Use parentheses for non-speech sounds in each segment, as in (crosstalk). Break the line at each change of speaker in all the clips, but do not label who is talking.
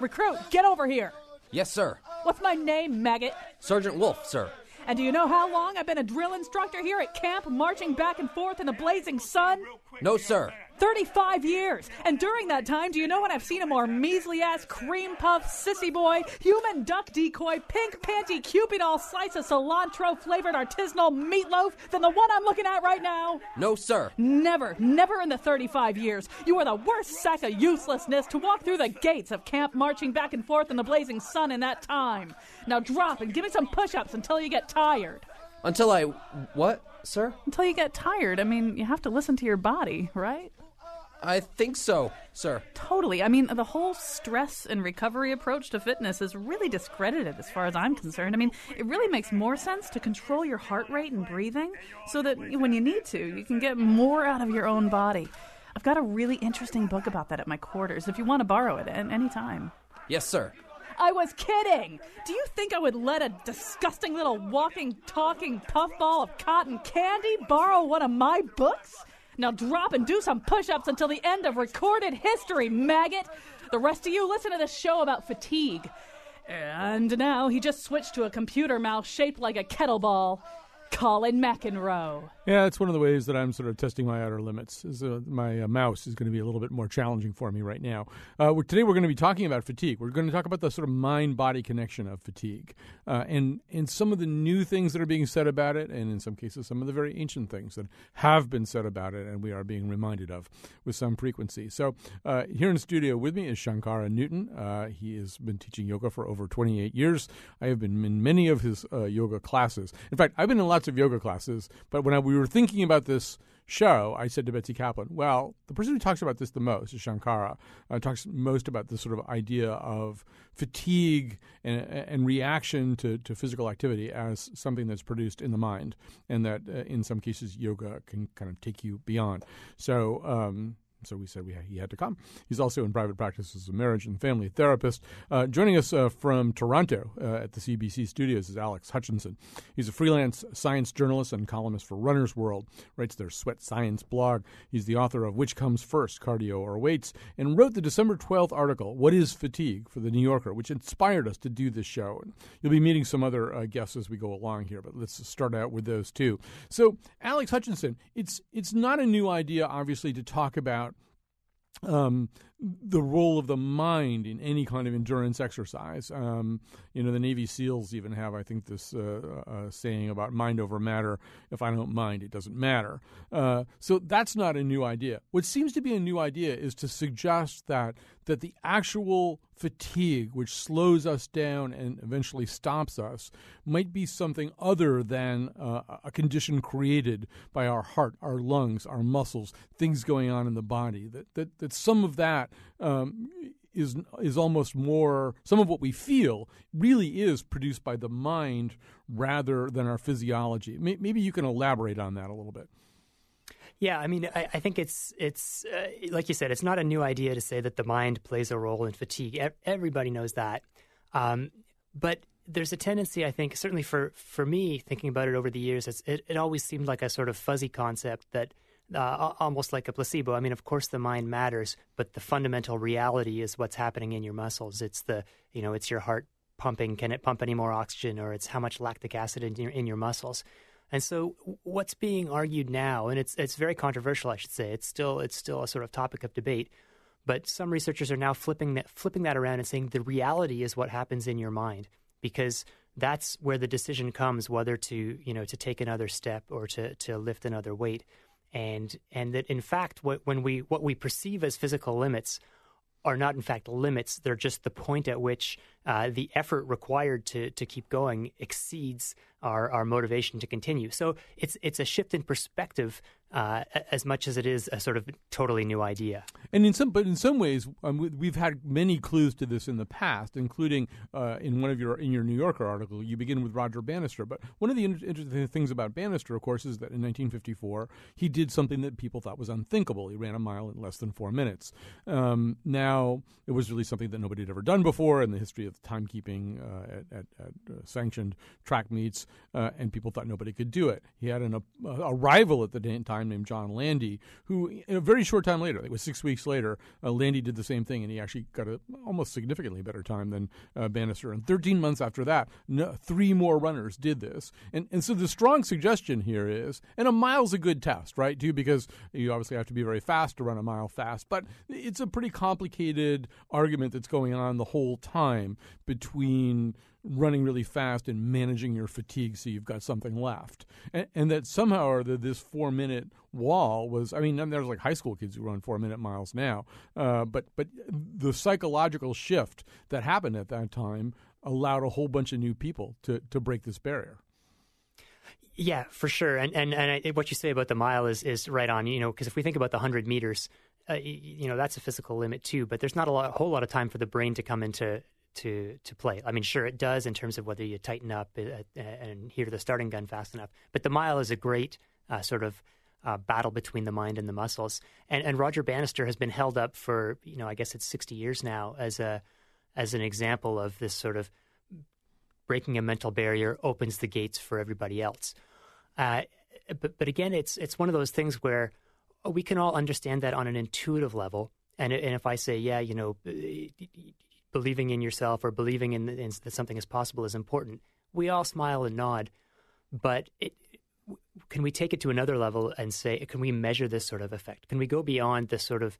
Recruit, get over here.
Yes, sir.
What's my name, maggot?
Sergeant Wolf, sir.
And do you know how long I've been a drill instructor here at camp, marching back and forth in the blazing sun?
No, sir.
35 years. And during that time, do you know what I've seen a more measly ass cream puff, sissy boy, human duck decoy, pink panty, cupid all slice of cilantro flavored artisanal meatloaf than the one I'm looking at right now?
No, sir.
Never, never in the 35 years. You are the worst sack of uselessness to walk through the gates of camp marching back and forth in the blazing sun in that time. Now drop and give me some push ups until you get tired.
Until I. What, sir?
Until you get tired. I mean, you have to listen to your body, right?
I think so, sir.
Totally. I mean, the whole stress and recovery approach to fitness is really discredited as far as I'm concerned. I mean, it really makes more sense to control your heart rate and breathing so that when you need to, you can get more out of your own body. I've got a really interesting book about that at my quarters if you want to borrow it at any time.
Yes, sir.
I was kidding. Do you think I would let a disgusting little walking, talking puffball of cotton candy borrow one of my books? Now drop and do some push ups until the end of recorded history, maggot. The rest of you listen to this show about fatigue. And now he just switched to a computer mouse shaped like a kettlebell. Colin McEnroe.
Yeah, it's one of the ways that I'm sort of testing my outer limits. Is uh, my uh, mouse is going to be a little bit more challenging for me right now. Uh, we're, today we're going to be talking about fatigue. We're going to talk about the sort of mind-body connection of fatigue, uh, and and some of the new things that are being said about it, and in some cases some of the very ancient things that have been said about it, and we are being reminded of with some frequency. So uh, here in studio with me is Shankara Newton. Uh, he has been teaching yoga for over 28 years. I have been in many of his yoga classes. In fact, I've been in lots of yoga classes, but when I, we were thinking about this show, I said to Betsy Kaplan, well, the person who talks about this the most is Shankara. Uh, talks most about this sort of idea of fatigue and, and reaction to, to physical activity as something that's produced in the mind, and that uh, in some cases yoga can kind of take you beyond. So, um, so we said we he had to come. He's also in private practice as a marriage and family therapist. Uh, joining us uh, from Toronto uh, at the CBC studios is Alex Hutchinson. He's a freelance science journalist and columnist for Runner's World, writes their Sweat Science blog. He's the author of Which Comes First, Cardio or Weights, and wrote the December 12th article, What is Fatigue, for The New Yorker, which inspired us to do this show. And you'll be meeting some other uh, guests as we go along here, but let's start out with those two. So, Alex Hutchinson, it's, it's not a new idea, obviously, to talk about um, the role of the mind in any kind of endurance exercise. Um, you know, the Navy SEALs even have, I think, this uh, uh, saying about mind over matter. If I don't mind, it doesn't matter. Uh, so that's not a new idea. What seems to be a new idea is to suggest that that the actual fatigue, which slows us down and eventually stops us, might be something other than uh, a condition created by our heart, our lungs, our muscles, things going on in the body. That that that some of that um, is is almost more some of what we feel really is produced by the mind rather than our physiology. Maybe you can elaborate on that a little bit.
Yeah, I mean, I, I think it's it's uh, like you said, it's not a new idea to say that the mind plays a role in fatigue. Everybody knows that, um, but there's a tendency, I think, certainly for for me, thinking about it over the years, it, it always seemed like a sort of fuzzy concept that uh, almost like a placebo. I mean, of course, the mind matters, but the fundamental reality is what's happening in your muscles. It's the you know, it's your heart pumping. Can it pump any more oxygen, or it's how much lactic acid in your in your muscles. And so, what's being argued now, and it's it's very controversial, I should say. It's still it's still a sort of topic of debate. But some researchers are now flipping that flipping that around and saying the reality is what happens in your mind because that's where the decision comes whether to you know to take another step or to to lift another weight and and that in fact what when we what we perceive as physical limits are not in fact limits they're just the point at which uh, the effort required to to keep going exceeds our, our motivation to continue. So it's it's a shift in perspective uh, as much as it is a sort of totally new idea.
And in some, but in some ways, um, we've had many clues to this in the past, including uh, in one of your in your New Yorker article. You begin with Roger Bannister, but one of the inter- interesting things about Bannister, of course, is that in 1954 he did something that people thought was unthinkable. He ran a mile in less than four minutes. Um, now it was really something that nobody had ever done before in the history of timekeeping uh, at, at, at uh, sanctioned track meets, uh, and people thought nobody could do it. He had an, a, a rival at the time named John Landy, who in a very short time later, it was six weeks later, uh, Landy did the same thing, and he actually got a almost significantly better time than uh, Bannister. And 13 months after that, no, three more runners did this. And and so the strong suggestion here is, and a mile's a good test, right? Too, because you obviously have to be very fast to run a mile fast, but it's a pretty complicated argument that's going on the whole time between running really fast and managing your fatigue so you've got something left. And, and that somehow or this four minute wall was, I mean, there's like high school kids who run four minute miles now, uh, but, but the psychological shift that happened at that time allowed a whole bunch of new people to, to break this barrier.
Yeah, for sure. And and and I, what you say about the mile is is right on. You know, because if we think about the hundred meters, uh, you know that's a physical limit too. But there's not a, lot, a whole lot of time for the brain to come into to to play. I mean, sure, it does in terms of whether you tighten up uh, and hear the starting gun fast enough. But the mile is a great uh, sort of uh, battle between the mind and the muscles. And and Roger Bannister has been held up for you know I guess it's sixty years now as a as an example of this sort of breaking a mental barrier opens the gates for everybody else. Uh, but but again, it's it's one of those things where we can all understand that on an intuitive level. And and if I say, yeah, you know, believing in yourself or believing in, in, that something is possible is important. We all smile and nod, but it, can we take it to another level and say, can we measure this sort of effect? Can we go beyond this sort of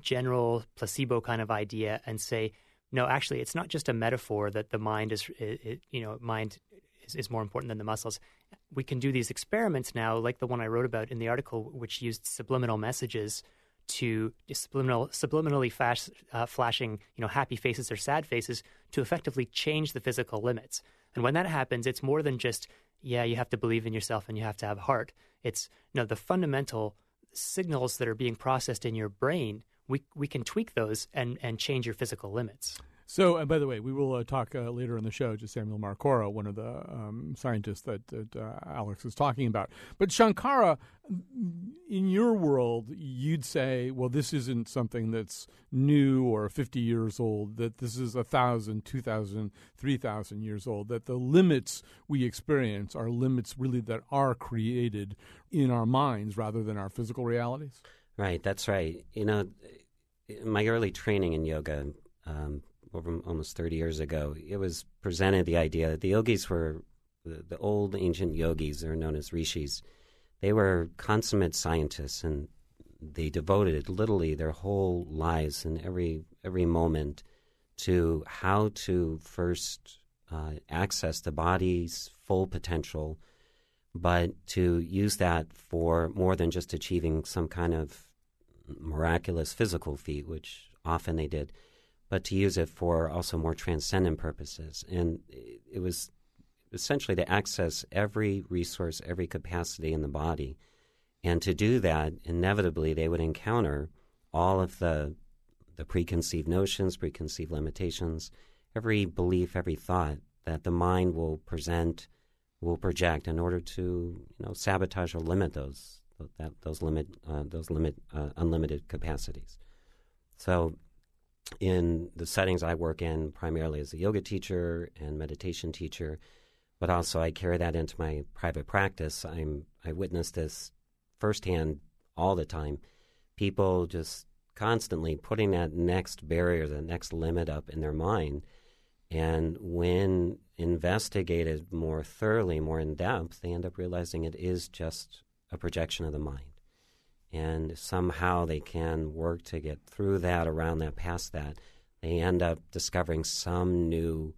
general placebo kind of idea and say, no, actually, it's not just a metaphor that the mind is, it, you know, mind is, is more important than the muscles. We can do these experiments now, like the one I wrote about in the article, which used subliminal messages to subliminal, subliminally flash, uh, flashing, you know, happy faces or sad faces to effectively change the physical limits. And when that happens, it's more than just, yeah, you have to believe in yourself and you have to have heart. It's you no, the fundamental signals that are being processed in your brain. We we can tweak those and and change your physical limits.
So, and by the way, we will uh, talk uh, later in the show to Samuel Marcora, one of the um, scientists that, that uh, Alex is talking about. But Shankara, in your world, you'd say, well, this isn't something that's new or 50 years old, that this is 1,000, 2,000, 3,000 years old, that the limits we experience are limits really that are created in our minds rather than our physical realities?
Right, that's right. You know, my early training in yoga, um, over almost 30 years ago, it was presented the idea that the yogis were the, the old ancient yogis, they're known as rishis. They were consummate scientists and they devoted literally their whole lives and every every moment to how to first uh, access the body's full potential, but to use that for more than just achieving some kind of miraculous physical feat, which often they did but to use it for also more transcendent purposes. And it was essentially to access every resource, every capacity in the body. And to do that, inevitably, they would encounter all of the, the preconceived notions, preconceived limitations, every belief, every thought that the mind will present, will project in order to you know, sabotage or limit those, that, those, limit, uh, those limit, uh, unlimited capacities. So in the settings I work in, primarily as a yoga teacher and meditation teacher, but also I carry that into my private practice. I'm I witness this firsthand all the time. People just constantly putting that next barrier, the next limit up in their mind. And when investigated more thoroughly, more in depth, they end up realizing it is just a projection of the mind and somehow they can work to get through that, around that, past that, they end up discovering some new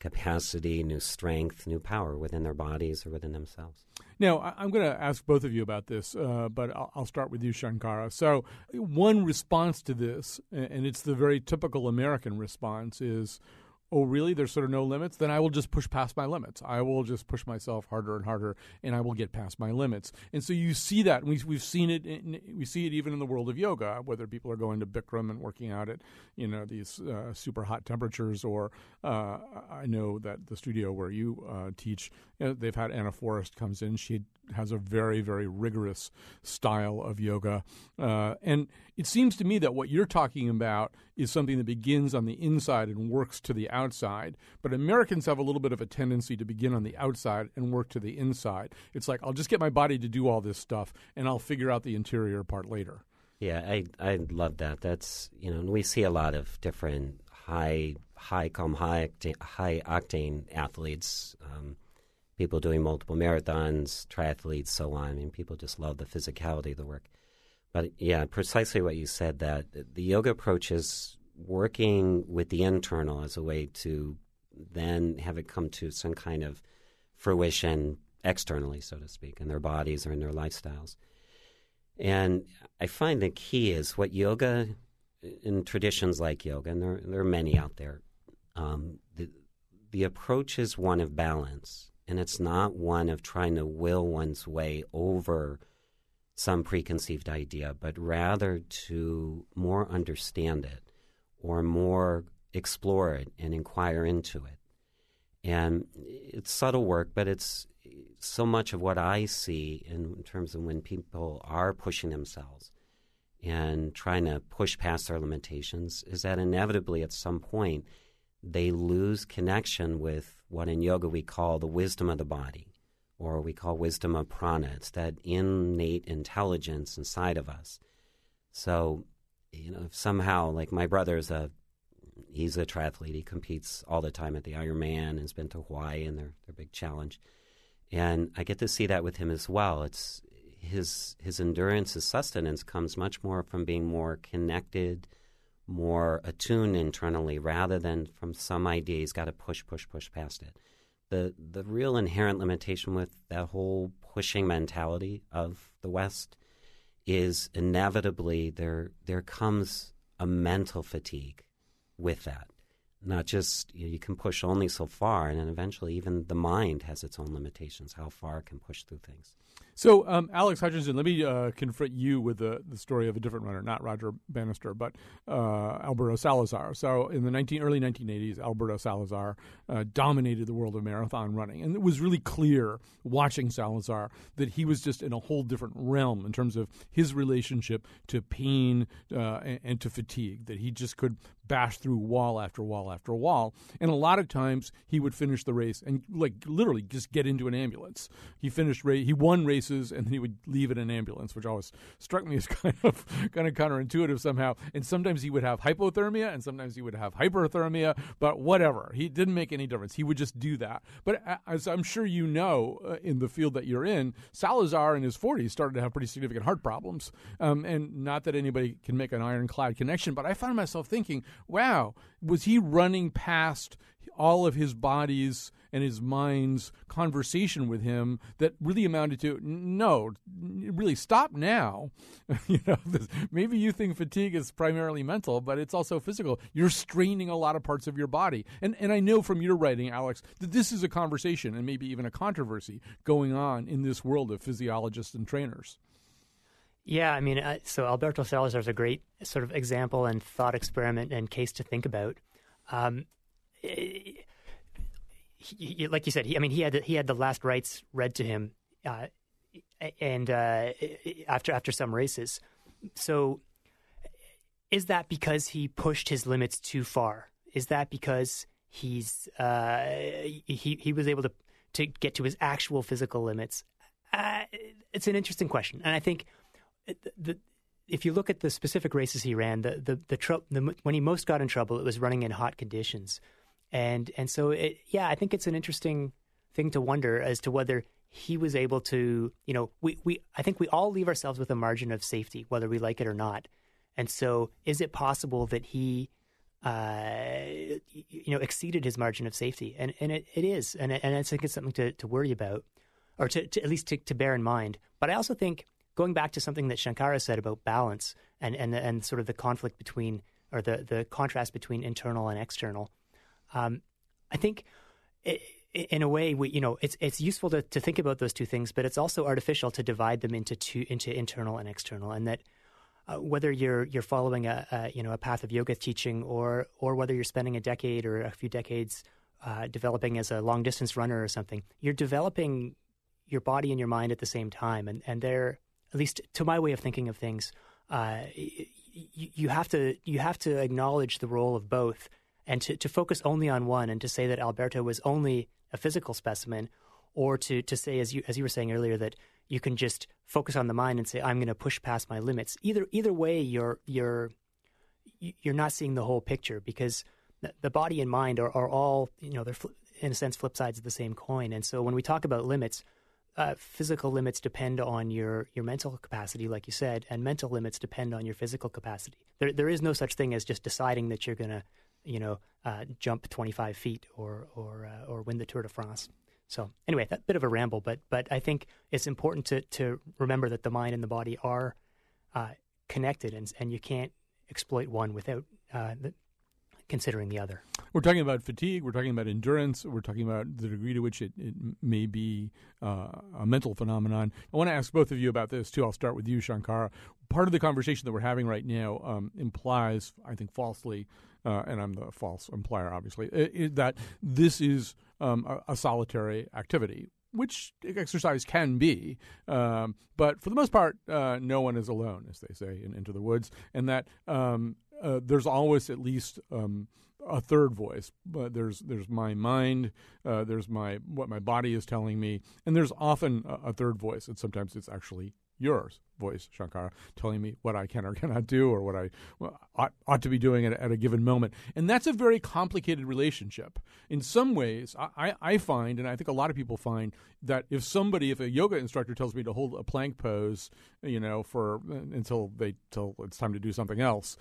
capacity, new strength, new power within their bodies or within themselves.
Now, I'm going to ask both of you about this, uh, but I'll start with you, Shankara. So, one response to this, and it's the very typical American response, is oh, really? There's sort of no limits? Then I will just push past my limits. I will just push myself harder and harder, and I will get past my limits. And so you see that. We, we've seen it. In, we see it even in the world of yoga, whether people are going to Bikram and working out at, you know, these uh, super hot temperatures, or uh, I know that the studio where you uh, teach, you know, they've had Anna Forrest comes in. She has a very, very rigorous style of yoga. Uh, and it seems to me that what you're talking about is something that begins on the inside and works to the outside. But Americans have a little bit of a tendency to begin on the outside and work to the inside. It's like, I'll just get my body to do all this stuff and I'll figure out the interior part later.
Yeah, I I love that. That's you know, and we see a lot of different high high come high octane, high octane athletes. Um, people doing multiple marathons, triathletes, so on. I mean, people just love the physicality of the work. But yeah, precisely what you said that the yoga approach is working with the internal as a way to then have it come to some kind of fruition externally, so to speak, in their bodies or in their lifestyles. And I find the key is what yoga, in traditions like yoga, and there, there are many out there, um, the, the approach is one of balance and it's not one of trying to will one's way over some preconceived idea, but rather to more understand it or more explore it and inquire into it. And it's subtle work, but it's so much of what I see in terms of when people are pushing themselves and trying to push past their limitations is that inevitably at some point they lose connection with what in yoga we call the wisdom of the body, or we call wisdom of prana. It's that innate intelligence inside of us. So, you know, somehow, like my brother's a he's a triathlete. He competes all the time at the Ironman and has been to Hawaii and their their big challenge. And I get to see that with him as well. It's his his endurance, his sustenance comes much more from being more connected more attuned internally rather than from some idea he's got to push, push, push past it. The the real inherent limitation with that whole pushing mentality of the West is inevitably there there comes a mental fatigue with that. Not just you, know, you can push only so far, and then eventually even the mind has its own limitations. How far it can push through things.
So, um, Alex Hutchinson, let me uh, confront you with the, the story of a different runner, not Roger Bannister, but uh, Alberto Salazar. So, in the 19, early 1980s, Alberto Salazar uh, dominated the world of marathon running. And it was really clear watching Salazar that he was just in a whole different realm in terms of his relationship to pain uh, and, and to fatigue, that he just could bash through wall after wall after wall. And a lot of times he would finish the race and, like, literally just get into an ambulance. He finished, race, he won race and then he would leave in an ambulance, which always struck me as (laughs) kind of kind of counterintuitive somehow. And sometimes he would have hypothermia, and sometimes he would have hyperthermia. But whatever, he didn't make any difference. He would just do that. But as I'm sure you know, uh, in the field that you're in, Salazar in his 40s started to have pretty significant heart problems. Um, and not that anybody can make an ironclad connection, but I found myself thinking, wow, was he running past all of his body's and his mind's conversation with him that really amounted to no, really stop now. (laughs) you know, this, maybe you think fatigue is primarily mental, but it's also physical. You're straining a lot of parts of your body, and and I know from your writing, Alex, that this is a conversation and maybe even a controversy going on in this world of physiologists and trainers.
Yeah, I mean, uh, so Alberto Salazar is a great sort of example and thought experiment and case to think about. Um, he, like you said, he, I mean, he had the, he had the last rites read to him, uh, and uh, after after some races. So, is that because he pushed his limits too far? Is that because he's uh, he he was able to to get to his actual physical limits? Uh, it's an interesting question, and I think the, if you look at the specific races he ran, the the, the, tr- the when he most got in trouble, it was running in hot conditions and and so it, yeah, I think it's an interesting thing to wonder as to whether he was able to, you know, we, we I think we all leave ourselves with a margin of safety, whether we like it or not. And so, is it possible that he, uh, you know, exceeded his margin of safety? And and it, it is, and and I think it's something to, to worry about, or to, to at least to, to bear in mind. But I also think going back to something that Shankara said about balance and and and sort of the conflict between or the the contrast between internal and external Um, I think. It, in a way, we, you know, it's it's useful to, to think about those two things, but it's also artificial to divide them into two into internal and external, and that uh, whether you're you're following a, a, you know a path of yoga teaching or or whether you're spending a decade or a few decades uh, developing as a long distance runner or something, you're developing your body and your mind at the same time, and and they're at least to my way of thinking of things, uh, you, you have to you have to acknowledge the role of both, and to, to focus only on one, and to say that Alberto was only a physical specimen, or to, to say, as you, as you were saying earlier, that you can just focus on the mind and say, I'm going to push past my limits. Either, either way, you're, you're, you're not seeing the whole picture because the body and mind are, are all, you know, they're in a sense flip sides of the same coin. And so when we talk about limits, uh, physical limits depend on your, your mental capacity, like you said, and mental limits depend on your physical capacity. There, there is no such thing as just deciding that you're going to you know, uh, jump 25 feet or or uh, or win the Tour de France. So anyway, that bit of a ramble, but but I think it's important to to remember that the mind and the body are uh, connected, and and you can't exploit one without uh, the, considering the other.
We're talking about fatigue. We're talking about endurance. We're talking about the degree to which it, it may be uh, a mental phenomenon. I want to ask both of you about this too. I'll start with you, Shankara. Part of the conversation that we're having right now um, implies, I think, falsely, uh, and I'm the false implier, obviously, that this is um, a, a, solitary activity, which exercise can be. Um, but for the most part, uh, no one is alone, as they say in Into the Woods, and that um, uh, there's always at least um, a third voice. But there's there's my mind, uh, there's my what my body is telling me, and there's often a, a third voice, and sometimes it's actually yours voice, Shankara, telling me what I can or (laughs) cannot do or what I ought, ought to be doing at, at, a given moment. And that's a very complicated relationship. In some ways, I, I find, and I think a lot of people find, that if somebody, if a yoga instructor tells me to hold a plank pose, you know, for until they till it's time to do something else,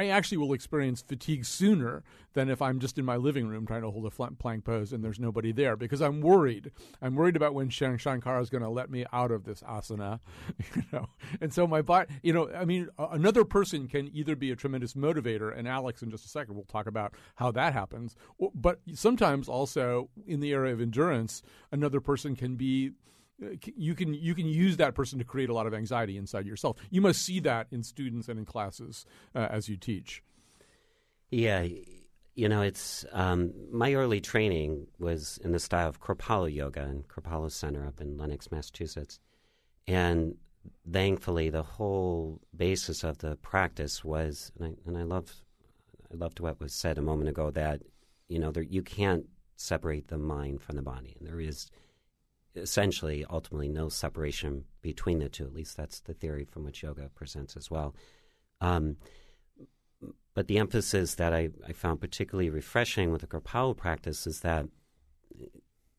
I actually will experience fatigue sooner than if I'm just in my living room trying to hold a plank pose and there's nobody there because I'm worried. I'm worried about when Shankara is going to let me out of this asana, (laughs) you know. And so my body, you know, I mean, another person can either be a tremendous motivator, and Alex, in just a second, we'll talk about how that happens. But sometimes also in the area of endurance, another person can be you can you can use that person to create a lot of anxiety inside yourself. You must see that in students and in classes uh, as you teach.
Yeah, you know, it's um, my early training was in the style of Kripalu Yoga and Kripalu Center up in Lenox, Massachusetts, and thankfully the whole basis of the practice was, and I, and I loved I loved what was said a moment ago that you know there, you can't separate the mind from the body, and there is essentially ultimately no separation between the two. At least that's the theory from which yoga presents as well. Um, but the emphasis that I, I, found particularly refreshing with the Kripalu practice is that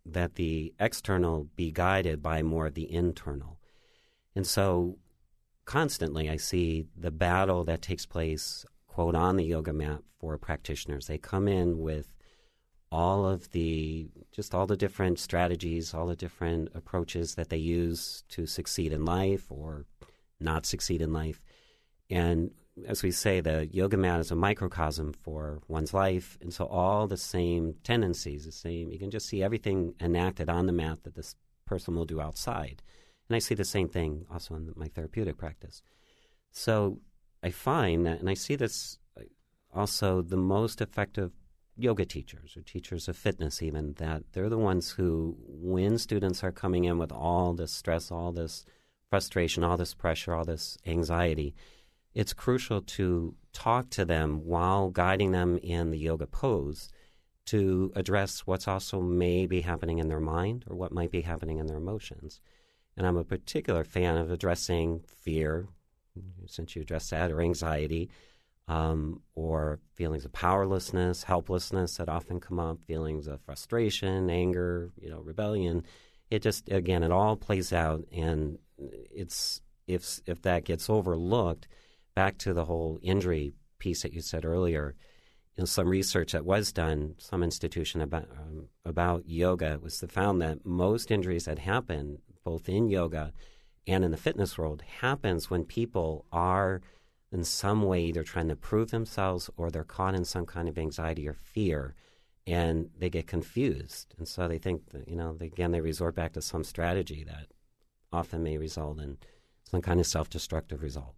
that the external be guided by more of the internal. And so constantly I see the battle that takes place, quote, on the yoga mat for practitioners. They come in with all of the just all the different strategies, all the different approaches that they use to succeed in life or not succeed in life. And as we say, the yoga mat is a microcosm for one's life, and so all the same tendencies, the same you can just see everything enacted on the mat that this person will do outside. And I see the same thing also in my therapeutic practice. So I find that, and I see this also the most effective yoga teachers or teachers of fitness, even, that they're the ones who, when students are coming in with all this stress, all this frustration, all this pressure, all this anxiety, it's crucial to talk to them while guiding them in the yoga pose to address what's also may be happening in their mind or what might be happening in their emotions. And I'm a particular fan of addressing fear, since you addressed that, or anxiety, um, or feelings of powerlessness, helplessness that often come up, feelings of frustration, anger, you know, rebellion. It just again, it all plays out, and it's if if that gets overlooked, back to the whole injury piece that you said earlier. Know, some research that was done, some institution about um, about yoga was found that most injuries that happen both in yoga and in the fitness world happens when people are in some way either trying to prove themselves or they're caught in some kind of anxiety or fear. and they get confused, and so they think that you know again they resort back to some strategy that often may result in some kind of self-destructive result.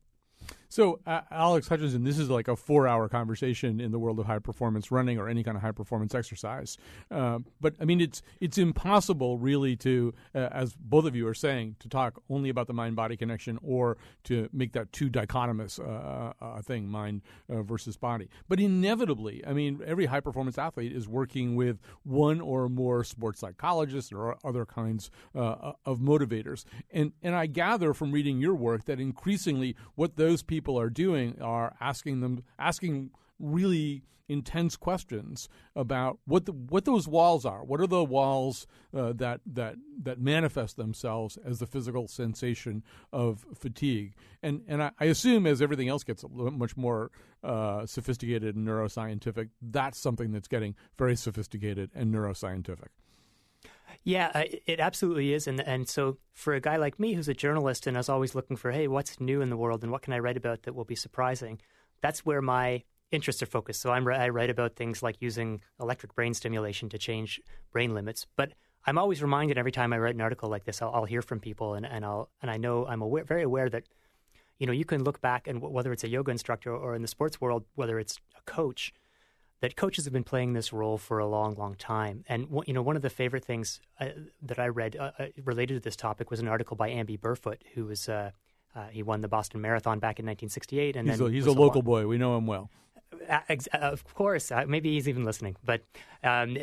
So, uh, Alex Hutchinson, this is like a four-hour conversation in the world of high-performance running or any kind of high-performance exercise. Uh, but I mean, it's it's impossible, really, to, uh, as both of you are saying, to talk only about the mind-body connection or to make that too dichotomous uh, uh, thing, mind uh, versus body. But inevitably, I mean, every high-performance athlete is working with one or more sports psychologists or other kinds of motivators. And and I gather from reading your work that increasingly what those people people are doing are asking them asking really intense questions about what the, what those walls are. What are the walls uh, that that that manifest themselves as the physical sensation of fatigue? And and I, I assume as everything else gets much more uh, sophisticated and neuroscientific, that's something that's getting very sophisticated and neuroscientific.
Yeah, it absolutely is, and and so for a guy like me who's a journalist and is always looking for, hey, what's new in the world and what can I write about that will be surprising? That's where my interests are focused. So I'm, I write about things like using electric brain stimulation to change brain limits, but I'm always reminded every time I write an article like this, I'll, I'll hear from people, and, and I'll and I know I'm aware, very aware that you know you can look back and whether it's a yoga instructor or in the sports world, whether it's a coach that coaches have been playing this role for a long, long time. And you know, one of the favorite things uh, that I read uh, uh, related to this topic was an article by Amby Burfoot, who was uh, uh he won the Boston Marathon back in 1968, and
he's
then
a, he's a local boy. We know him well.
Uh, of course, maybe he's even listening. But um,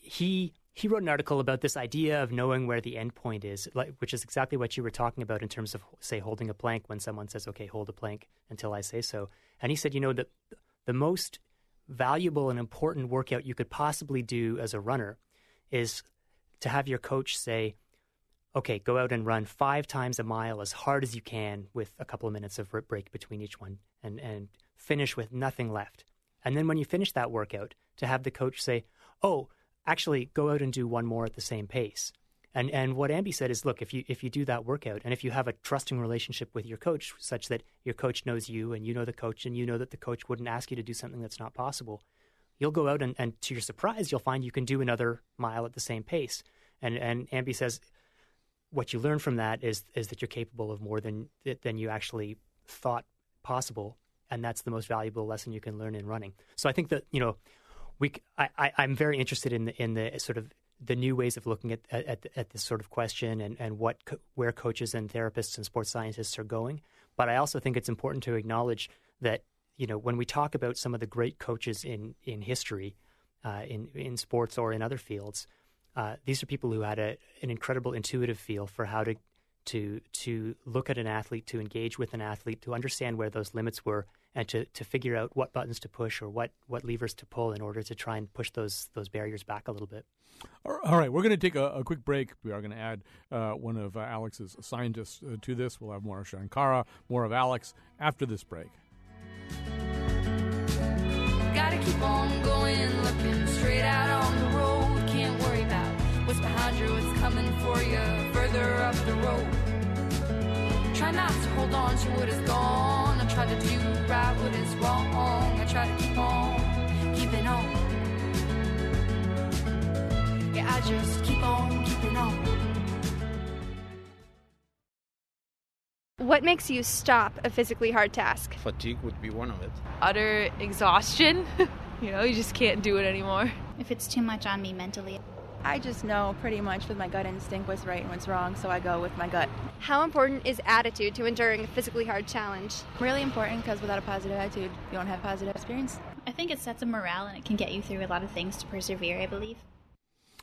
he he wrote an article about this idea of knowing where the end point is, which is exactly what you were talking about in terms of, say, holding a plank when someone says, "Okay, hold a plank until I say so." And he said, you know, the the most valuable and important workout you could possibly do as a runner is to have your coach say, okay, go out and run five times a mile as hard as you can with a couple of minutes of break between each one and, and finish with nothing left. And then when you finish that workout, to have the coach say, oh, actually go out and do one more at the same pace. And and what Amby said is, look, if you if you do that workout, and if you have a trusting relationship with your coach, such that your coach knows you and you know the coach, and you know that the coach wouldn't ask you to do something that's not possible, you'll go out and, and to your surprise, you'll find you can do another mile at the same pace. And and Amby says, what you learn from that is is that you're capable of more than than you actually thought possible, and that's the most valuable lesson you can learn in running. So I think that you know, we I, I I'm very interested in the in the sort of the new ways of looking at at, at this sort of question and, and what co- where coaches and therapists and sports scientists are going. But I also think it's important to acknowledge that you know when we talk about some of the great coaches in in history, uh, in in sports or in other fields, uh, these are people who had a, an incredible intuitive feel for how to to to look at an athlete, to engage with an athlete, to understand where those limits were, and to, to figure out what buttons to push or what, what levers to pull in order to try and push those those barriers back a little bit.
All right, we're going to take a, a, quick break. We are going to add uh, one of uh, Alex's scientists uh, to this. We'll have more of Shankara, more of Alex after this break.
Gotta keep on going, looking straight out on the road. Can't worry about what's behind you, what's coming for you further up the road. Try not to hold on to what is gone. I try to do right what is wrong. I try to keep on keeping on. Yeah, I just keep on keeping on.
What makes you stop a physically hard task?
Fatigue would be one of it.
Utter exhaustion. (laughs) you know, you just can't do it anymore.
If it's too much on me mentally.
I just know pretty much with my gut instinct what's right and what's wrong, so I go with my gut.
How important is attitude to enduring a physically hard challenge?
Really important because without a positive attitude, you don't have a positive experience.
I think it sets a morale and it can get you through a lot of things to persevere, I believe.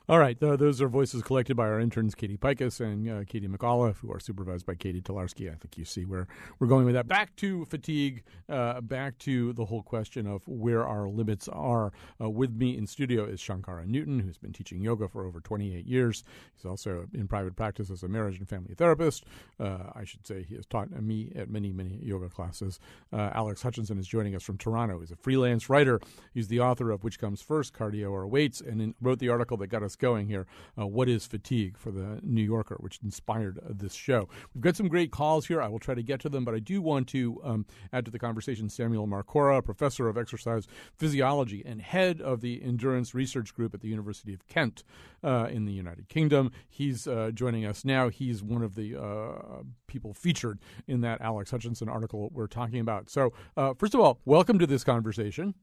All right, uh, those are voices collected by our interns Katie Pikus and uh, Katie McAuliffe, who are supervised by Katie Tolarski. I think you see where we're going with that. Back to fatigue, uh, back to the whole question of where our limits are. Uh, with me in studio is Shankara Newton, who's been teaching yoga for over 28 years. He's also in private practice as a marriage and family therapist. Uh, I should say he has taught me at many, many yoga classes. Uh, Alex Hutchinson is joining us from Toronto. He's a freelance writer. He's the author of Which Comes First, Cardio or Weights, and in, wrote the article that got us going here. Uh, what is fatigue for the New Yorker, which inspired uh, this show? We've got some great calls here. I will try to get to them, but I do want to um, add to the conversation Samuel Marcora, professor of exercise physiology and head of the endurance research group at the University of Kent uh, in the United Kingdom. He's uh, joining us now. He's one of the uh, people featured in that Alex Hutchinson article we're talking about. So, uh, first of all, welcome to this conversation.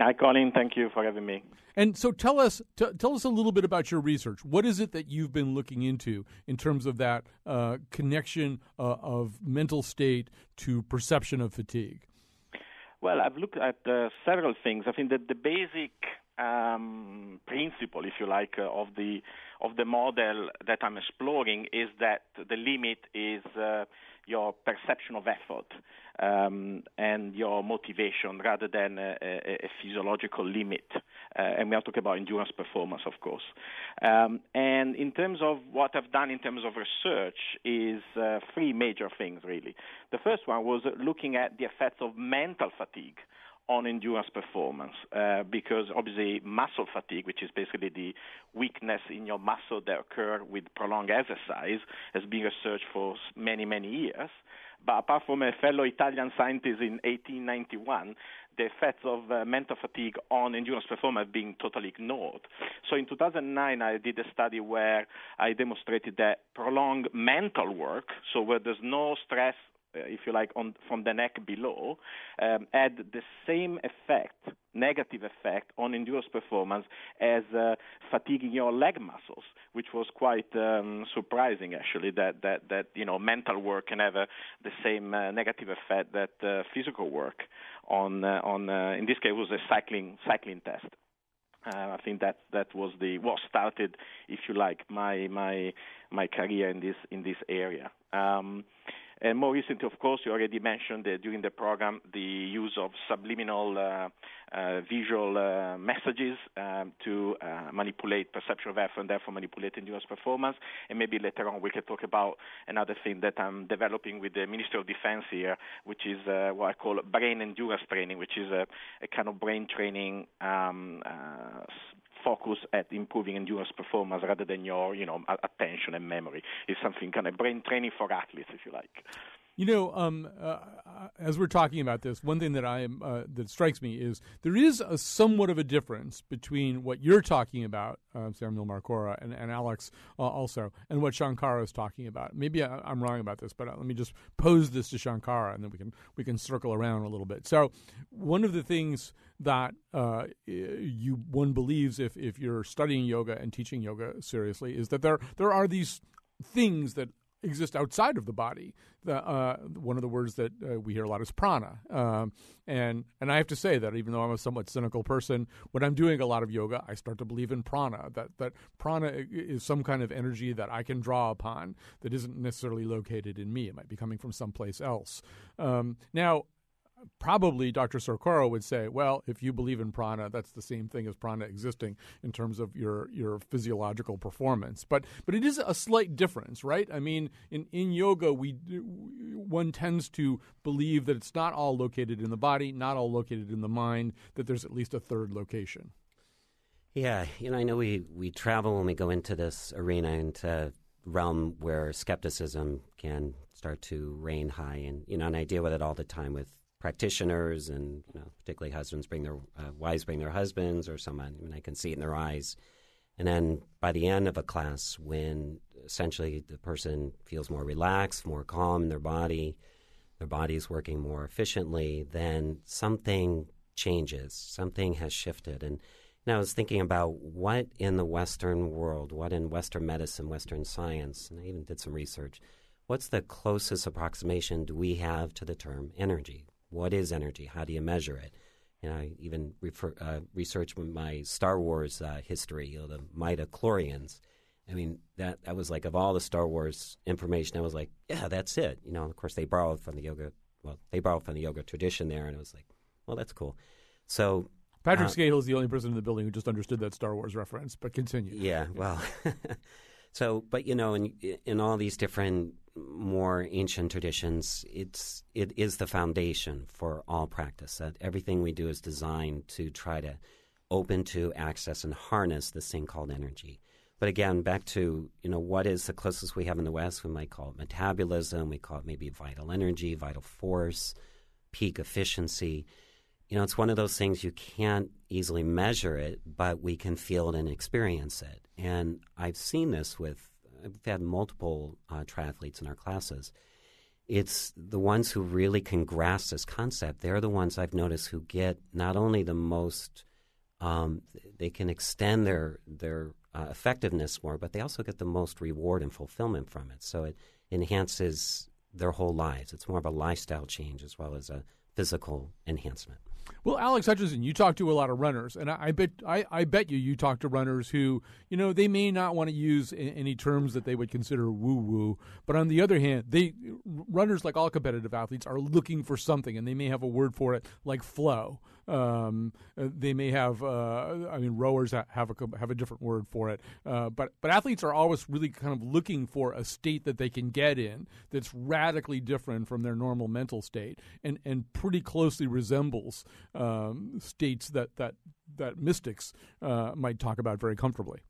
Hi, Colin. Thank you for having me.
And so, tell us t- tell us a little bit about your research. What is it that you've been looking into in terms of that uh, connection uh, of mental state to perception of fatigue?
Well, I've looked at uh, several things. I think that the basic um, principle, if you like, uh, of the of the model that I'm exploring is that the limit is uh, your perception of effort um, and your motivation rather than a, a, a physiological limit. Uh, and we are talking about endurance performance, of course. Um, and in terms of what I've done in terms of research is uh, three major things, really. The first one was looking at the effects of mental fatigue on endurance performance uh, because obviously muscle fatigue, which is basically the weakness in your muscle that occur with prolonged exercise, has been researched for many, many years. But apart from a fellow Italian scientist in 1891, the effects of uh, mental fatigue on endurance performance have been totally ignored. So in 2009, I did a study where I demonstrated that prolonged mental work, so where there's no stress if you like, on, from the neck below, um, had the same effect, negative effect, on endurance performance as uh, fatiguing your leg muscles, which was quite um, surprising, actually, that, that, that you know mental work can have uh, the same uh, negative effect that uh, physical work on uh, on in this case was a cycling cycling test. Uh, I think that that was the what started, if you like, my my my career in this in this area. Um, and more recently, of course, you already mentioned uh, during the program the use of subliminal uh, uh, visual uh, messages um, to uh, manipulate perception of effort and therefore manipulate endurance performance. And maybe later on we can talk about another thing that I'm developing with the Ministry of Defense here, which is what I call brain endurance training, which is a, a kind of brain training um, focus at improving endurance performance rather than your, you know, attention and memory. It's something kind of brain training for athletes, if you like.
You know, um, uh, as we're talking about this, one thing that I am uh, that strikes me is there is a somewhat of a difference between what you're talking about, uh, Samuel Marcora and, and Alex uh, also, and what Shankara is talking about. Maybe I, am wrong about this, but uh, let me just pose this to Shankara, and then we can we can circle around a little bit. So, one of the things that uh, you one believes if if you're studying yoga and teaching yoga seriously is that there there are these things that exist outside of the body. The, uh, one of the words that uh, we hear a lot is prana, um, and and I have to say that even though I'm a somewhat cynical person, when I'm doing a lot of yoga, I start to believe in prana. That that prana is some kind of energy that I can draw upon that isn't necessarily located in me. It might be coming from someplace else. Um, now, probably Dr. Marcora would say, well, if you believe in prana, that's the same thing as prana existing in terms of your your physiological performance. But but it is a slight difference, right? I mean, in in yoga, we one tends to believe that it's not all located in the body, not all located in the mind, that there's at least a third location.
Yeah, you know, I know we we travel when we go into this arena into realm where skepticism can start to reign high, and you know, and I deal with it all the time with practitioners and you know, particularly husbands bring their uh, wives bring their husbands or someone and I can see it in their eyes. And then by the end of a class, when essentially the person feels more relaxed, more calm in their body, their body is working more efficiently, then something changes. Something has shifted. And now I was thinking about what in the Western world, what in Western medicine, Western science, and I even did some research. What's the closest approximation do we have to the term energy? What is energy? How do you measure it? And I even refer, uh, researched my Star Wars uh, history, you know, the midichlorians. I mean, that, that was like, of all the Star Wars information, I was like, yeah, that's it. You know, of course, they borrowed from the yoga, well, they borrowed from the yoga tradition there, and it was like, well, that's cool. So
Patrick uh, Skahill is the only person in the building who just understood that Star Wars reference, but continue.
Yeah, well, (laughs) (laughs) so, but you know, in in all these different more ancient traditions, it's it is the foundation for all practice. That everything we do is designed to try to open to access and harness this thing called energy. But again, back to you know what is the closest we have in the West? We might call it metabolism. We call it maybe vital energy, vital force, peak efficiency. You know, it's one of those things you can't easily measure it, but we can feel it and experience it. And I've seen this with I've had multiple uh, triathletes in our classes. It's the ones who really can grasp this concept. They're the ones I've noticed who get not only the most, um, they can extend their their uh, effectiveness more, but they also get the most reward and fulfillment from it. So it enhances their whole lives. It's more of a lifestyle change as well as a physical enhancement.
Well, Alex Hutchinson, you talk to a lot of runners, and I, I bet I, I, bet you you talk to runners who you know they may not want to use any terms that they would consider woo woo, but on the other hand, they runners like all competitive athletes are looking for something, and they may have a word for it like flow. Um, uh, they may have, uh, I mean, rowers have a have a different word for it, uh, but but athletes are always really kind of looking for a state that they can get in that's radically different from their normal mental state, and and pretty closely resembles um, states that that that mystics uh, might talk about very comfortably.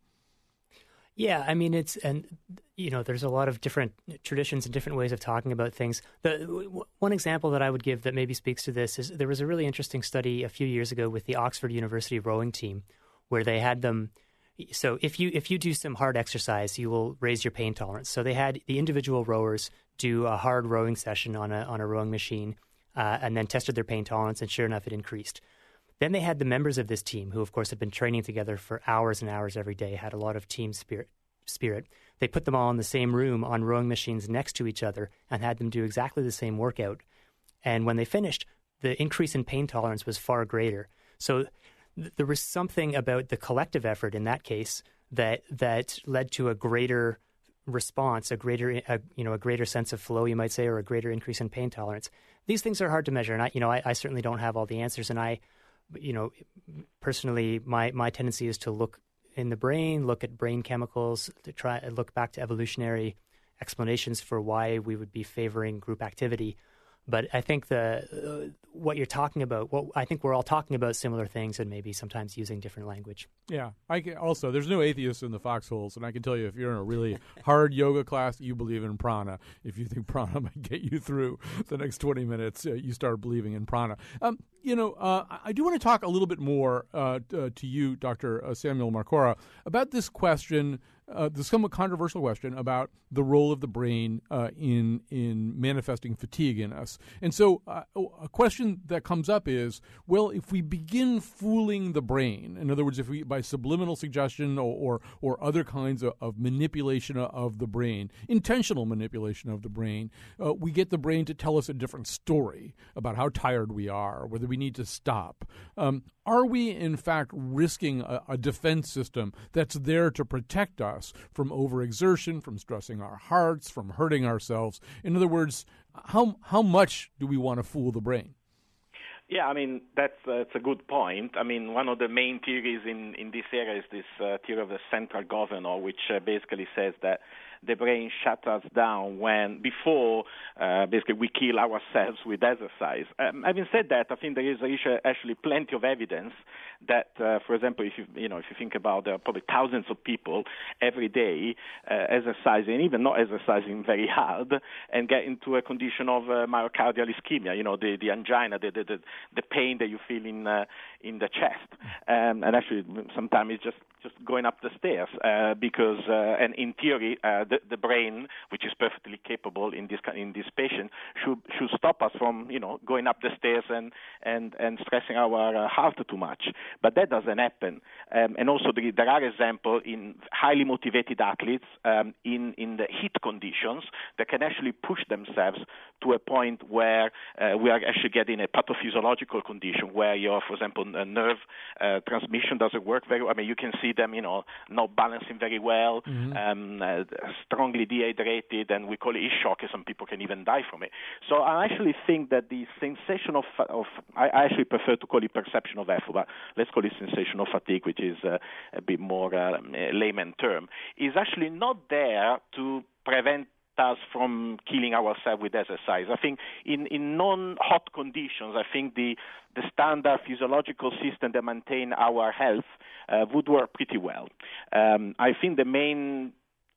Yeah, I mean it's and you know there's a lot of different traditions and different ways of talking about things. The w- one example that I would give that maybe speaks to this is there was a really interesting study a few years ago with the Oxford University rowing team where they had them so if you if you do some hard exercise, you will raise your pain tolerance. So they had the individual rowers do a hard rowing session on a on a rowing machine uh, and then tested their pain tolerance and sure enough it increased. Then they had the members of this team, who of course had been training together for hours and hours every day, had a lot of team spirit. Spirit. They put them all in the same room on rowing machines next to each other and had them do exactly the same workout. And when they finished, the increase in pain tolerance was far greater. So th- there was something about the collective effort in that case that that led to a greater response, a greater a, you know a greater sense of flow, you might say, or a greater increase in pain tolerance. These things are hard to measure, and I you know I, I certainly don't have all the answers, and I you know, personally, my, my tendency is to look in the brain, look at brain chemicals, to try look back to evolutionary explanations for why we would be favoring group activity. But I think the uh, what you're talking about, what I think we're all talking about similar things, and maybe sometimes using different language.
Yeah, I can, also there's no atheists in the foxholes, and I can tell you if you're in a really (laughs) hard yoga class, you believe in prana. If you think prana (laughs) might get you through the next 20 minutes, uh, you start believing in prana. Um, you know, uh, I do want to talk a little bit more uh, uh to you, Dr. Uh, Samuel Marcora, about this question uh, the somewhat controversial question about the role of the brain uh, in in manifesting fatigue in us. And so, uh, a question that comes up is, well, if we begin fooling the brain, in other words, if we by subliminal suggestion or or, or other kinds of, of, manipulation of the brain, intentional manipulation of the brain, uh, we get the brain to tell us a different story about how tired we are, whether we need to stop. Um, are we in fact risking a, a defense system that's there to protect us? from overexertion, from stressing our hearts, from hurting ourselves. In other words, how how much do we want to fool the brain?
Yeah, I mean that's uh, that's a good point. I mean one of the main theories in in this area is this uh, theory of the central governor, which uh, basically says that the brain shuts us down when before uh, basically we kill ourselves with exercise. Um, having said that, I think there is actually plenty of evidence that, uh, for example, if you you know if you think about there are probably thousands of people every day uh, exercising, even not exercising very hard, and get into a condition of uh, myocardial ischemia. You know the the angina, the the the, pain that you feel in uh, in the chest, um, and actually sometimes it's just just going up the stairs uh, because uh, and in theory uh, the, the brain, which is perfectly capable in this in this patient, should should stop us from you know going up the stairs and and and stressing our uh, heart too much. But that doesn't happen. Um, and also the, there are examples in highly motivated athletes um, in in the heat conditions that can actually push themselves to a point where uh, we are actually getting a pathophysiological condition where your, for example, nerve uh, transmission doesn't work very well. I mean, you can see them, you know, not balancing very well, mm-hmm. um, uh, strongly dehydrated, and we call it shock. Some people can even die from it. So I actually think that the sensation of, of I actually prefer to call it perception of effort, but let's call it sensation of fatigue, which is uh, a bit more uh, layman term, is actually not there to prevent us from killing ourselves with exercise. I think in, in non-hot conditions, I think the the standard physiological system that maintain our health uh, would work pretty well. Um, I think the main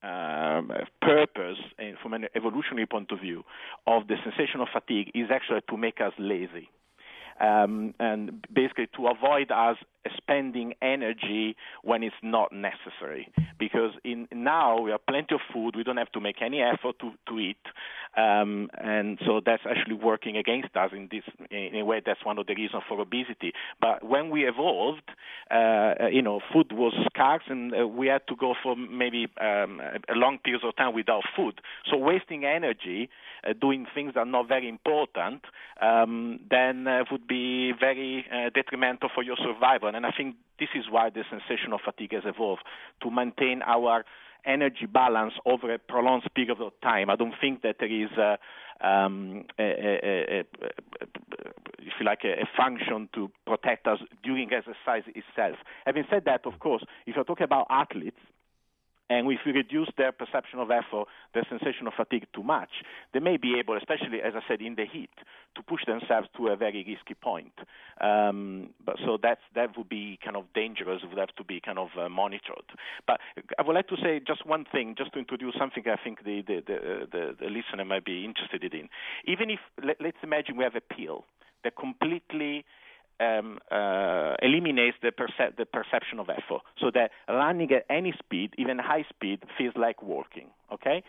um, purpose, uh, from an evolutionary point of view, of the sensation of fatigue is actually to make us lazy. Um, and basically to avoid us spending energy when it's not necessary. Because in now we have plenty of food, we don't have to make any effort to, to eat, um, and so that's actually working against us in this in a way. That's one of the reasons for obesity. But when we evolved, uh, you know, food was scarce, and uh, we had to go for maybe um, a long period of time without food. So wasting energy uh, doing things that are not very important, um, then uh, would be very uh, detrimental for your survival. And I think this is why the sensation of fatigue has evolved to maintain our energy balance over a prolonged period of time. I don't think that there is a, um, a, a, if you like, a, function to protect us during exercise itself. Having said that, of course, if you're talking about athletes, and if we reduce their perception of effort, their sensation of fatigue too much, they may be able, especially as I said, in the heat, to push themselves to a very risky point. Um, but so that's that would be kind of dangerous. Would have to be kind of uh, monitored. But I would like to say just one thing, just to introduce something I think the the the, the, the listener might be interested in. Even if let, let's imagine we have a pill that completely um, uh, eliminates the, perce- the perception of effort, so that running at any speed, even high speed, feels like walking. Okay,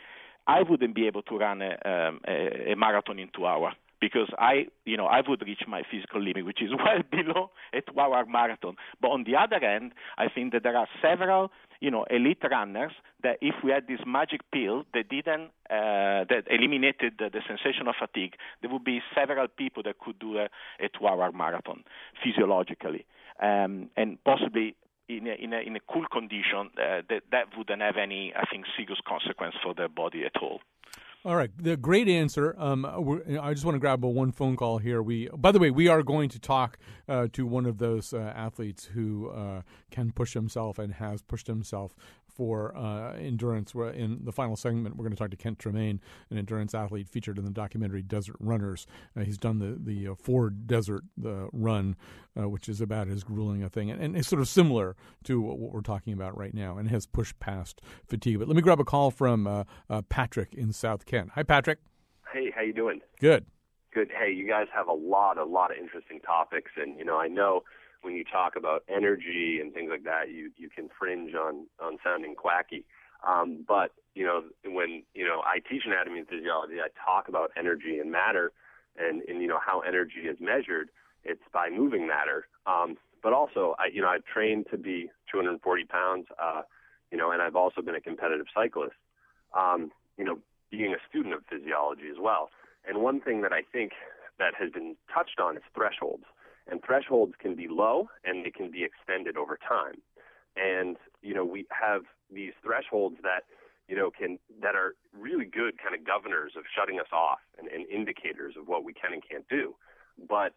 I wouldn't be able to run a, um, a, a marathon in two hours because I, you know, I would reach my physical limit, which is (laughs) well below a two-hour marathon. But on the other hand, I think that there are several, you know, elite runners that if we had this magic pill that didn't, uh, that eliminated the, the, sensation of fatigue, there would be several people that could do a, a two-hour marathon physiologically, um, and possibly in a, in a, in a cool condition, uh, that, that wouldn't have any, I think, serious consequence for their body at all.
All right, the great answer. Um, I just want to grab a one phone call here. We, by the way, we are going to talk uh, to one of those uh, athletes who uh, can push himself and has pushed himself for uh, endurance. In the final segment, we're going to talk to Kent Tremaine, an endurance athlete featured in the documentary Desert Runners. Uh, he's done the the uh, Four Desert the run, uh, which is about as grueling a thing, and, and, it's sort of similar to what, what, we're talking about right now, and has pushed past fatigue. But let me grab a call from uh, uh, Patrick in South Kent. Hi, Patrick.
Hey, how you doing?
Good.
Good. Hey, you guys have a lot, a lot of interesting topics, and you know, I know when you talk about energy and things like that, you you can fringe on on sounding quacky. Um, but you know, when you know I teach anatomy and physiology, I talk about energy and matter, and and you know how energy is measured. It's by moving matter. Um, but also, I you know I've trained to be 240 pounds. Uh, you know, and I've also been a competitive cyclist. Um, you know, being a student of physiology as well. And one thing that I think that has been touched on is thresholds. And thresholds can be low and they can be extended over time. And, you know, we have these thresholds that, you know, can that are really good kind of governors of shutting us off and, and indicators of what we can and can't do. But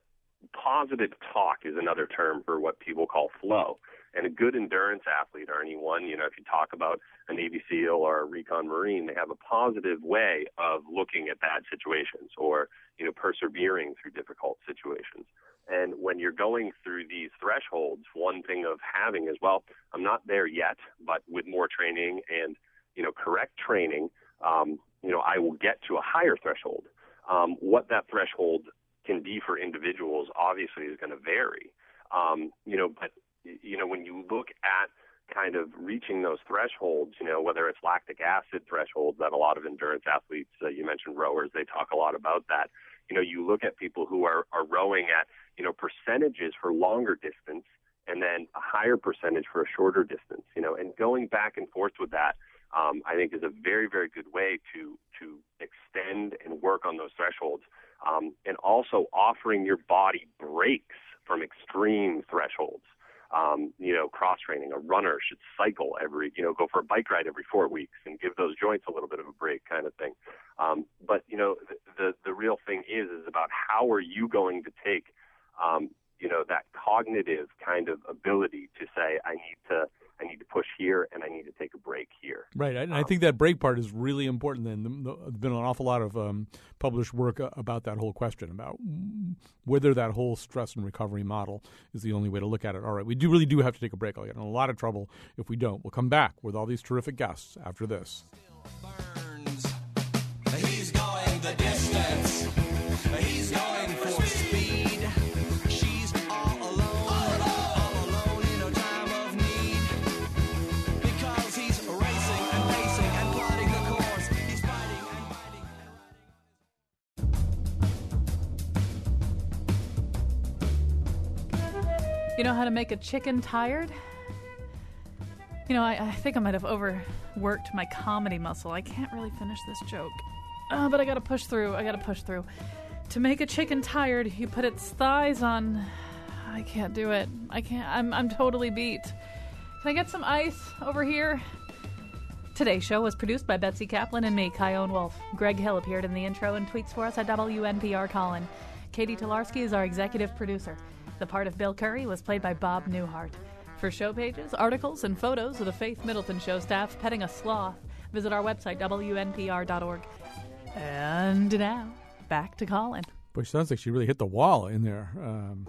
positive talk is another term for what people call flow. And a good endurance athlete or anyone, you know, if you talk about a Navy SEAL or a recon Marine, they have a positive way of looking at bad situations or, you know, persevering through difficult situations. And when you're going through these thresholds, one thing of having is, well, I'm not there yet, but with more training and, you know, correct training, um, you know, I will get to a higher threshold. Um, what that threshold can be for individuals obviously is going to vary. Um, you know, but, you know, when you look at kind of reaching those thresholds, you know, whether it's lactic acid thresholds that a lot of endurance athletes, uh, you mentioned rowers, they talk a lot about that. You know, you look at people who are, are rowing at you know, percentages for longer distance and then a higher percentage for a shorter distance, you know, and going back and forth with that, um, I think is a very, very good way to, to extend and work on those thresholds. Um, and also offering your body breaks from extreme thresholds. Um, you know, cross training. A runner should cycle every, you know, go for a bike ride every four weeks and give those joints a little bit of a break, kind of thing. Um, but you know, the, the the real thing is is about how are you going to take um, you know, that cognitive kind of ability to say, I need to, I need to push push here and I need to take a break here.
Right, and I think that break part is really important. Then there's been an awful lot of um, published work uh, about that whole question about whether that whole stress and recovery model is the only way to look at it. All right, we do really do have to take a break. I'll get in a lot of trouble if we don't. We'll come back with all these terrific guests after this.
He's going the distance. He's going
You know how to make a chicken tired? You know, I, I think I might have overworked my comedy muscle. I can't really finish this joke. Uh, but I gotta push through. I gotta push through. To make a chicken tired, you put its thighs on. I can't do it. I can't. I'm, I'm totally beat. Can I get some ice over here? Today's show was produced by Betsy Kaplan and me, Chion Wolf. Greg Hill appeared in the intro and tweets for us at WNPR Colin. Katie Tolarski is our executive producer. The part of Bill Curry was played by Bob Newhart. For show pages, articles, and photos of the Faith Middleton Show staff petting a sloth, visit our website, WNPR.org. And now, back to Colin.
Boy, sounds like she really hit the wall in there. Um,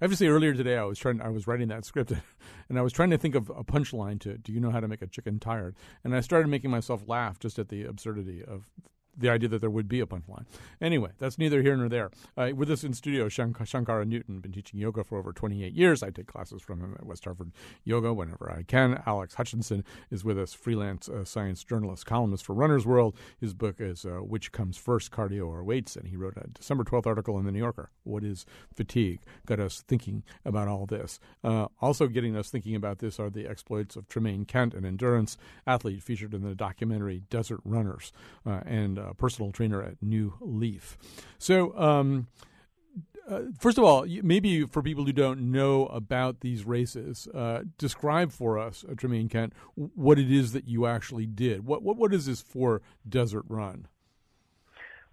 I earlier today, I was trying. I was writing that script, (laughs) and I was trying to think of a punchline to "Do you know how to make a chicken tired?" And I started making myself laugh just at the absurdity of the idea that there would be a punchline. Anyway, that's neither here nor there. Uh, with us in studio, Shank- Shankara Newton, been teaching yoga for over 28 years. I take classes from him at West Hartford Yoga whenever I can. Alex Hutchinson is with us, freelance uh, science journalist, columnist for Runner's World. His book is uh, Which Comes First, Cardio or Weights? And he wrote a December 12th article in The New Yorker, What is Fatigue? Got us thinking about all this. Uh, also getting us thinking about this are the exploits of Tremaine Kent, an endurance athlete featured in the documentary Desert Runners, uh, and a personal trainer at New Leaf. So, um, uh, first of all, maybe for people who don't know about these races, uh, describe for us, uh, Tremaine Kent, what it is that you actually did. What what what is this for Desert Run?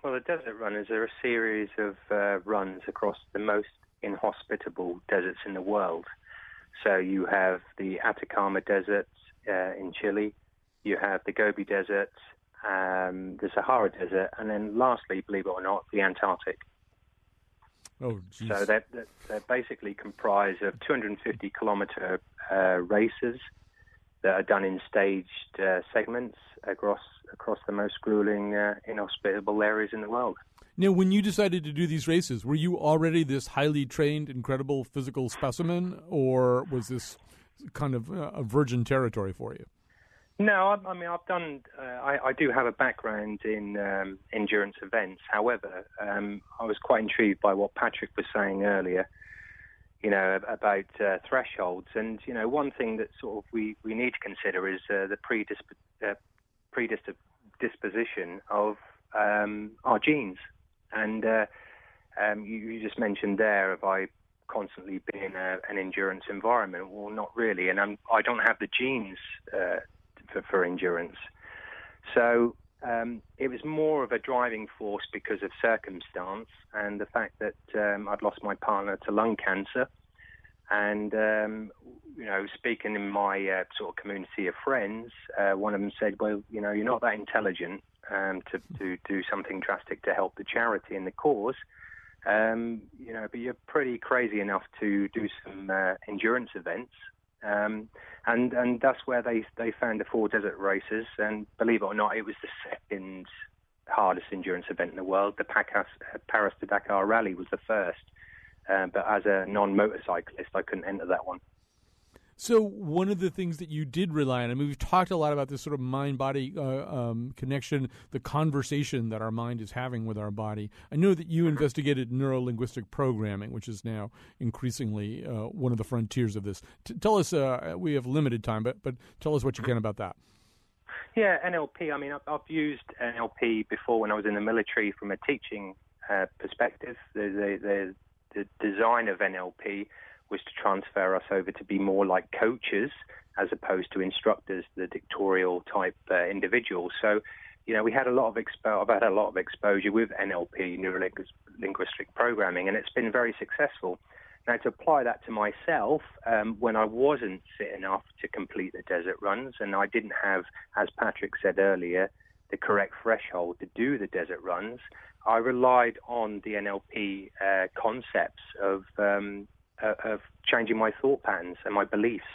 Well, the Desert Runners are a series of uh, runs across the most inhospitable deserts in the world. So you have the Atacama Desert uh, in Chile, you have the Gobi Desert, um, the Sahara Desert, and then lastly, believe it or not, the Antarctic.
Oh, geez.
So they're, they're- they're basically comprised of 250 kilometer uh, races that are done in staged uh, segments across across the most grueling, uh, inhospitable areas in the world.
Now, when you decided to do these races, were you already this highly trained, incredible physical specimen, or was this kind of uh, a virgin territory for you?
No, I, I mean I've done. Uh, I, I do have a background in um, endurance events. However, um, I was quite intrigued by what Patrick was saying earlier. You know about uh, thresholds, and you know one thing that sort of we, we need to consider is uh, the predisp- uh, predisposition of um, our genes. And uh, um, you, you just mentioned there, I constantly been in a, an endurance environment? Well, not really, and I'm, I don't have the genes uh, for, for endurance. So um, it was more of a driving force because of circumstance and the fact that um, I'd lost my partner to lung cancer. And, um, you know, speaking in my uh, sort of community of friends, uh, one of them said, well, you know, you're not that intelligent um, to, to do something drastic to help the charity and the cause. Um, you know, but you're pretty crazy enough to do some uh, endurance events. Um, and and that's where they they found the four desert races. And believe it or not, it was the second hardest endurance event in the world. The Paris, Paris to Dakar Rally was the first. Uh, but as a non-motorcyclist, I couldn't enter that one.
So one of the things that you did rely on, I mean, we've talked a lot about this sort of mind-body uh, um, connection, the conversation that our mind is having with our body. I know that you investigated neuro-linguistic programming, which is now increasingly uh, one of the frontiers of this. T- tell us, uh, we have limited time, but but tell us what you can about that.
Yeah, NLP. I mean, I've, I've used NLP before when I was in the military from a teaching uh, perspective. The, the, the, the design of NLP was to transfer us over to be more like coaches as opposed to instructors, the dictatorial type uh, individuals. So, you know, we had a lot of expo- I've had a lot of exposure with NLP, neuro linguistic programming, and it's been very successful. Now, to apply that to myself, um, when I wasn't fit enough to complete the desert runs, and I didn't have, as Patrick said earlier, the correct threshold to do the desert runs, I relied on the NLP uh, concepts of um, uh, of changing my thought patterns and my beliefs.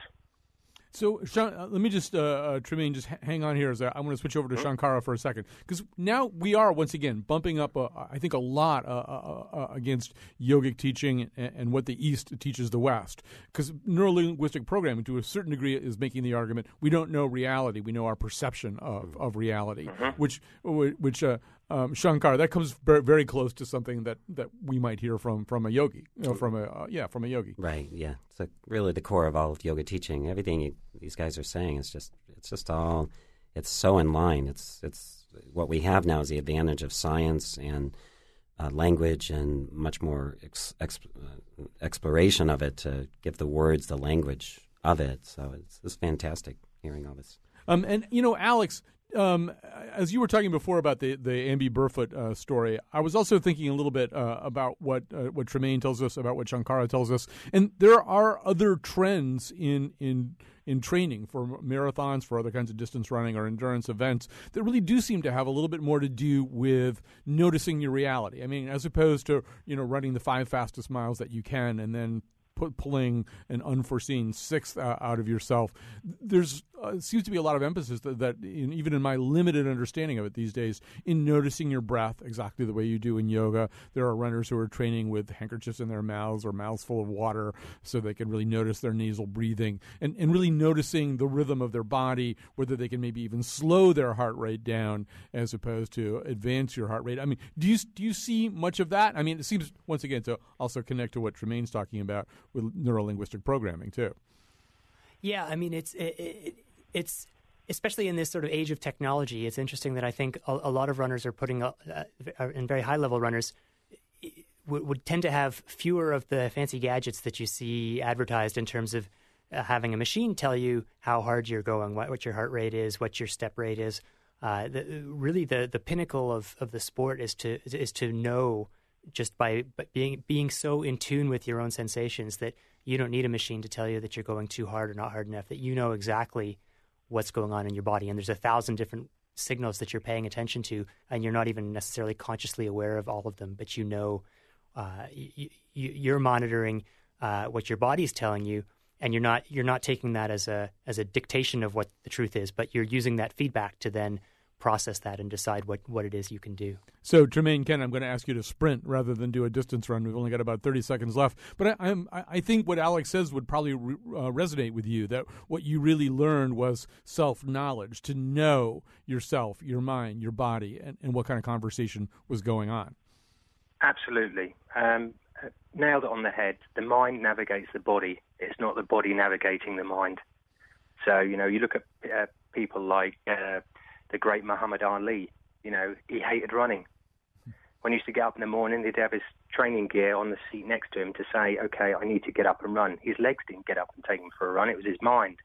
So, Sean, uh, let me just, uh, uh, Tremaine, just h- hang on here. As I, I want to switch over to Shankara for a second because now we are once again bumping up, uh, I think, a lot uh, uh, uh, against yogic teaching and, and what the East teaches the West. Because neurolinguistic programming, to a certain degree, is making the argument we don't know reality; we know our perception of, of reality, which which uh, um, Shankar that comes very, very close to something that, that we might hear from from a yogi, you know, from a uh, yeah, from a yogi.
Right. Yeah. It's like really the core of all of yoga teaching. Everything you, these guys are saying is just it's just all it's so in line. It's it's what we have now is the advantage of science and uh, language and much more ex, ex, uh, exploration of it to give the words the language of it. So it's, it's fantastic hearing all this.
Um, and you know, Alex, um, as you were talking before about the the Amby Burfoot uh, story, I was also thinking a little bit uh, about what uh, what Tremaine tells us about what Shankara tells us, and there are other trends in in in training for marathons, for other kinds of distance running or endurance events that really do seem to have a little bit more to do with noticing your reality. I mean, as opposed to you know running the five fastest miles that you can and then pulling an unforeseen sixth uh, out of yourself. There's uh, seems to be a lot of emphasis that, that in, even in my limited understanding of it these days, in noticing your breath exactly the way you do in yoga. There are runners who are training with handkerchiefs in their mouths or mouths full of water so they can really notice their nasal breathing and, and really noticing the rhythm of their body, whether they can maybe even slow their heart rate down as opposed to advance your heart rate. I mean, do you do you see much of that? I mean, it seems once again to also connect to what Tremaine's talking about with neurolinguistic programming too.
Yeah, I mean it's it, it, it's especially in this sort of age of technology. It's interesting that I think a, a lot of runners are putting uh, and very high level runners would, would tend to have fewer of the fancy gadgets that you see advertised in terms of uh, having a machine tell you how hard you're going, what, what your heart rate is, what your step rate is. Uh, the, really, the the pinnacle of, of the sport is to is to know just by, being being so in tune with your own sensations that you don't need a machine to tell you that you're going too hard or not hard enough. That you know exactly what's going on in your body, and there's a thousand different signals that you're paying attention to, and you're not even necessarily consciously aware of all of them, but you know uh, you, you're monitoring uh, what your body's telling you, and you're not you're not taking that as a as a dictation of what the truth is, but you're using that feedback to then process that and decide what, what it is you can do.
So, Tremaine Kent, I'm going to ask you to sprint rather than do a distance run. We've only got about 30 seconds left. But I, I'm, I think what Alex says would probably re, uh, resonate with you that what you really learned was self knowledge, to know yourself, your mind, your body, and, and what kind of conversation was going on.
Absolutely. Um, nailed it on the head. The mind navigates the body, it's not the body navigating the mind. So, you know, you look at uh, people like. Uh, the great Muhammad Ali. You know, he hated running. When he used to get up in the morning, he'd have his training gear on the seat next to him to say, okay, I need to get up and run. His legs didn't get up and take him for a run. It was his mind.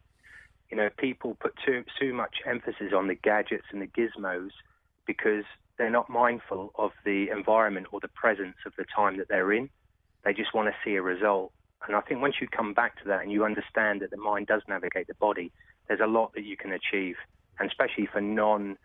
You know, people put too, too much emphasis on the gadgets and the gizmos because they're not mindful of the environment or the presence of the time that they're in. They just want to see a result. And I think once you come back to that and you understand that the mind does navigate the body, there's a lot that you can achieve and especially for non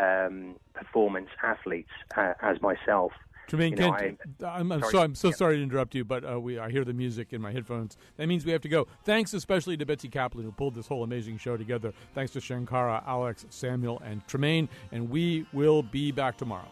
um, performance athletes uh, as myself.
Tremaine
you know,
I, am I'm
sorry.
so I'm so
Yeah.
sorry to interrupt you, but uh, we I hear the music in my headphones. That means we have to go. Thanks especially to Betsy Kaplan who pulled this whole amazing show together. Thanks to Shankara, Alex, Samuel, and Tremaine, and we will be back tomorrow.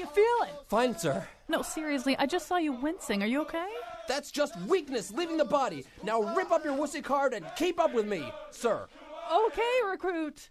You feeling?
Fine, sir.
No, seriously, I just saw you wincing. Are you okay?
That's just weakness leaving the body. Now rip up your wussy card and keep up with me, sir.
Okay, recruit.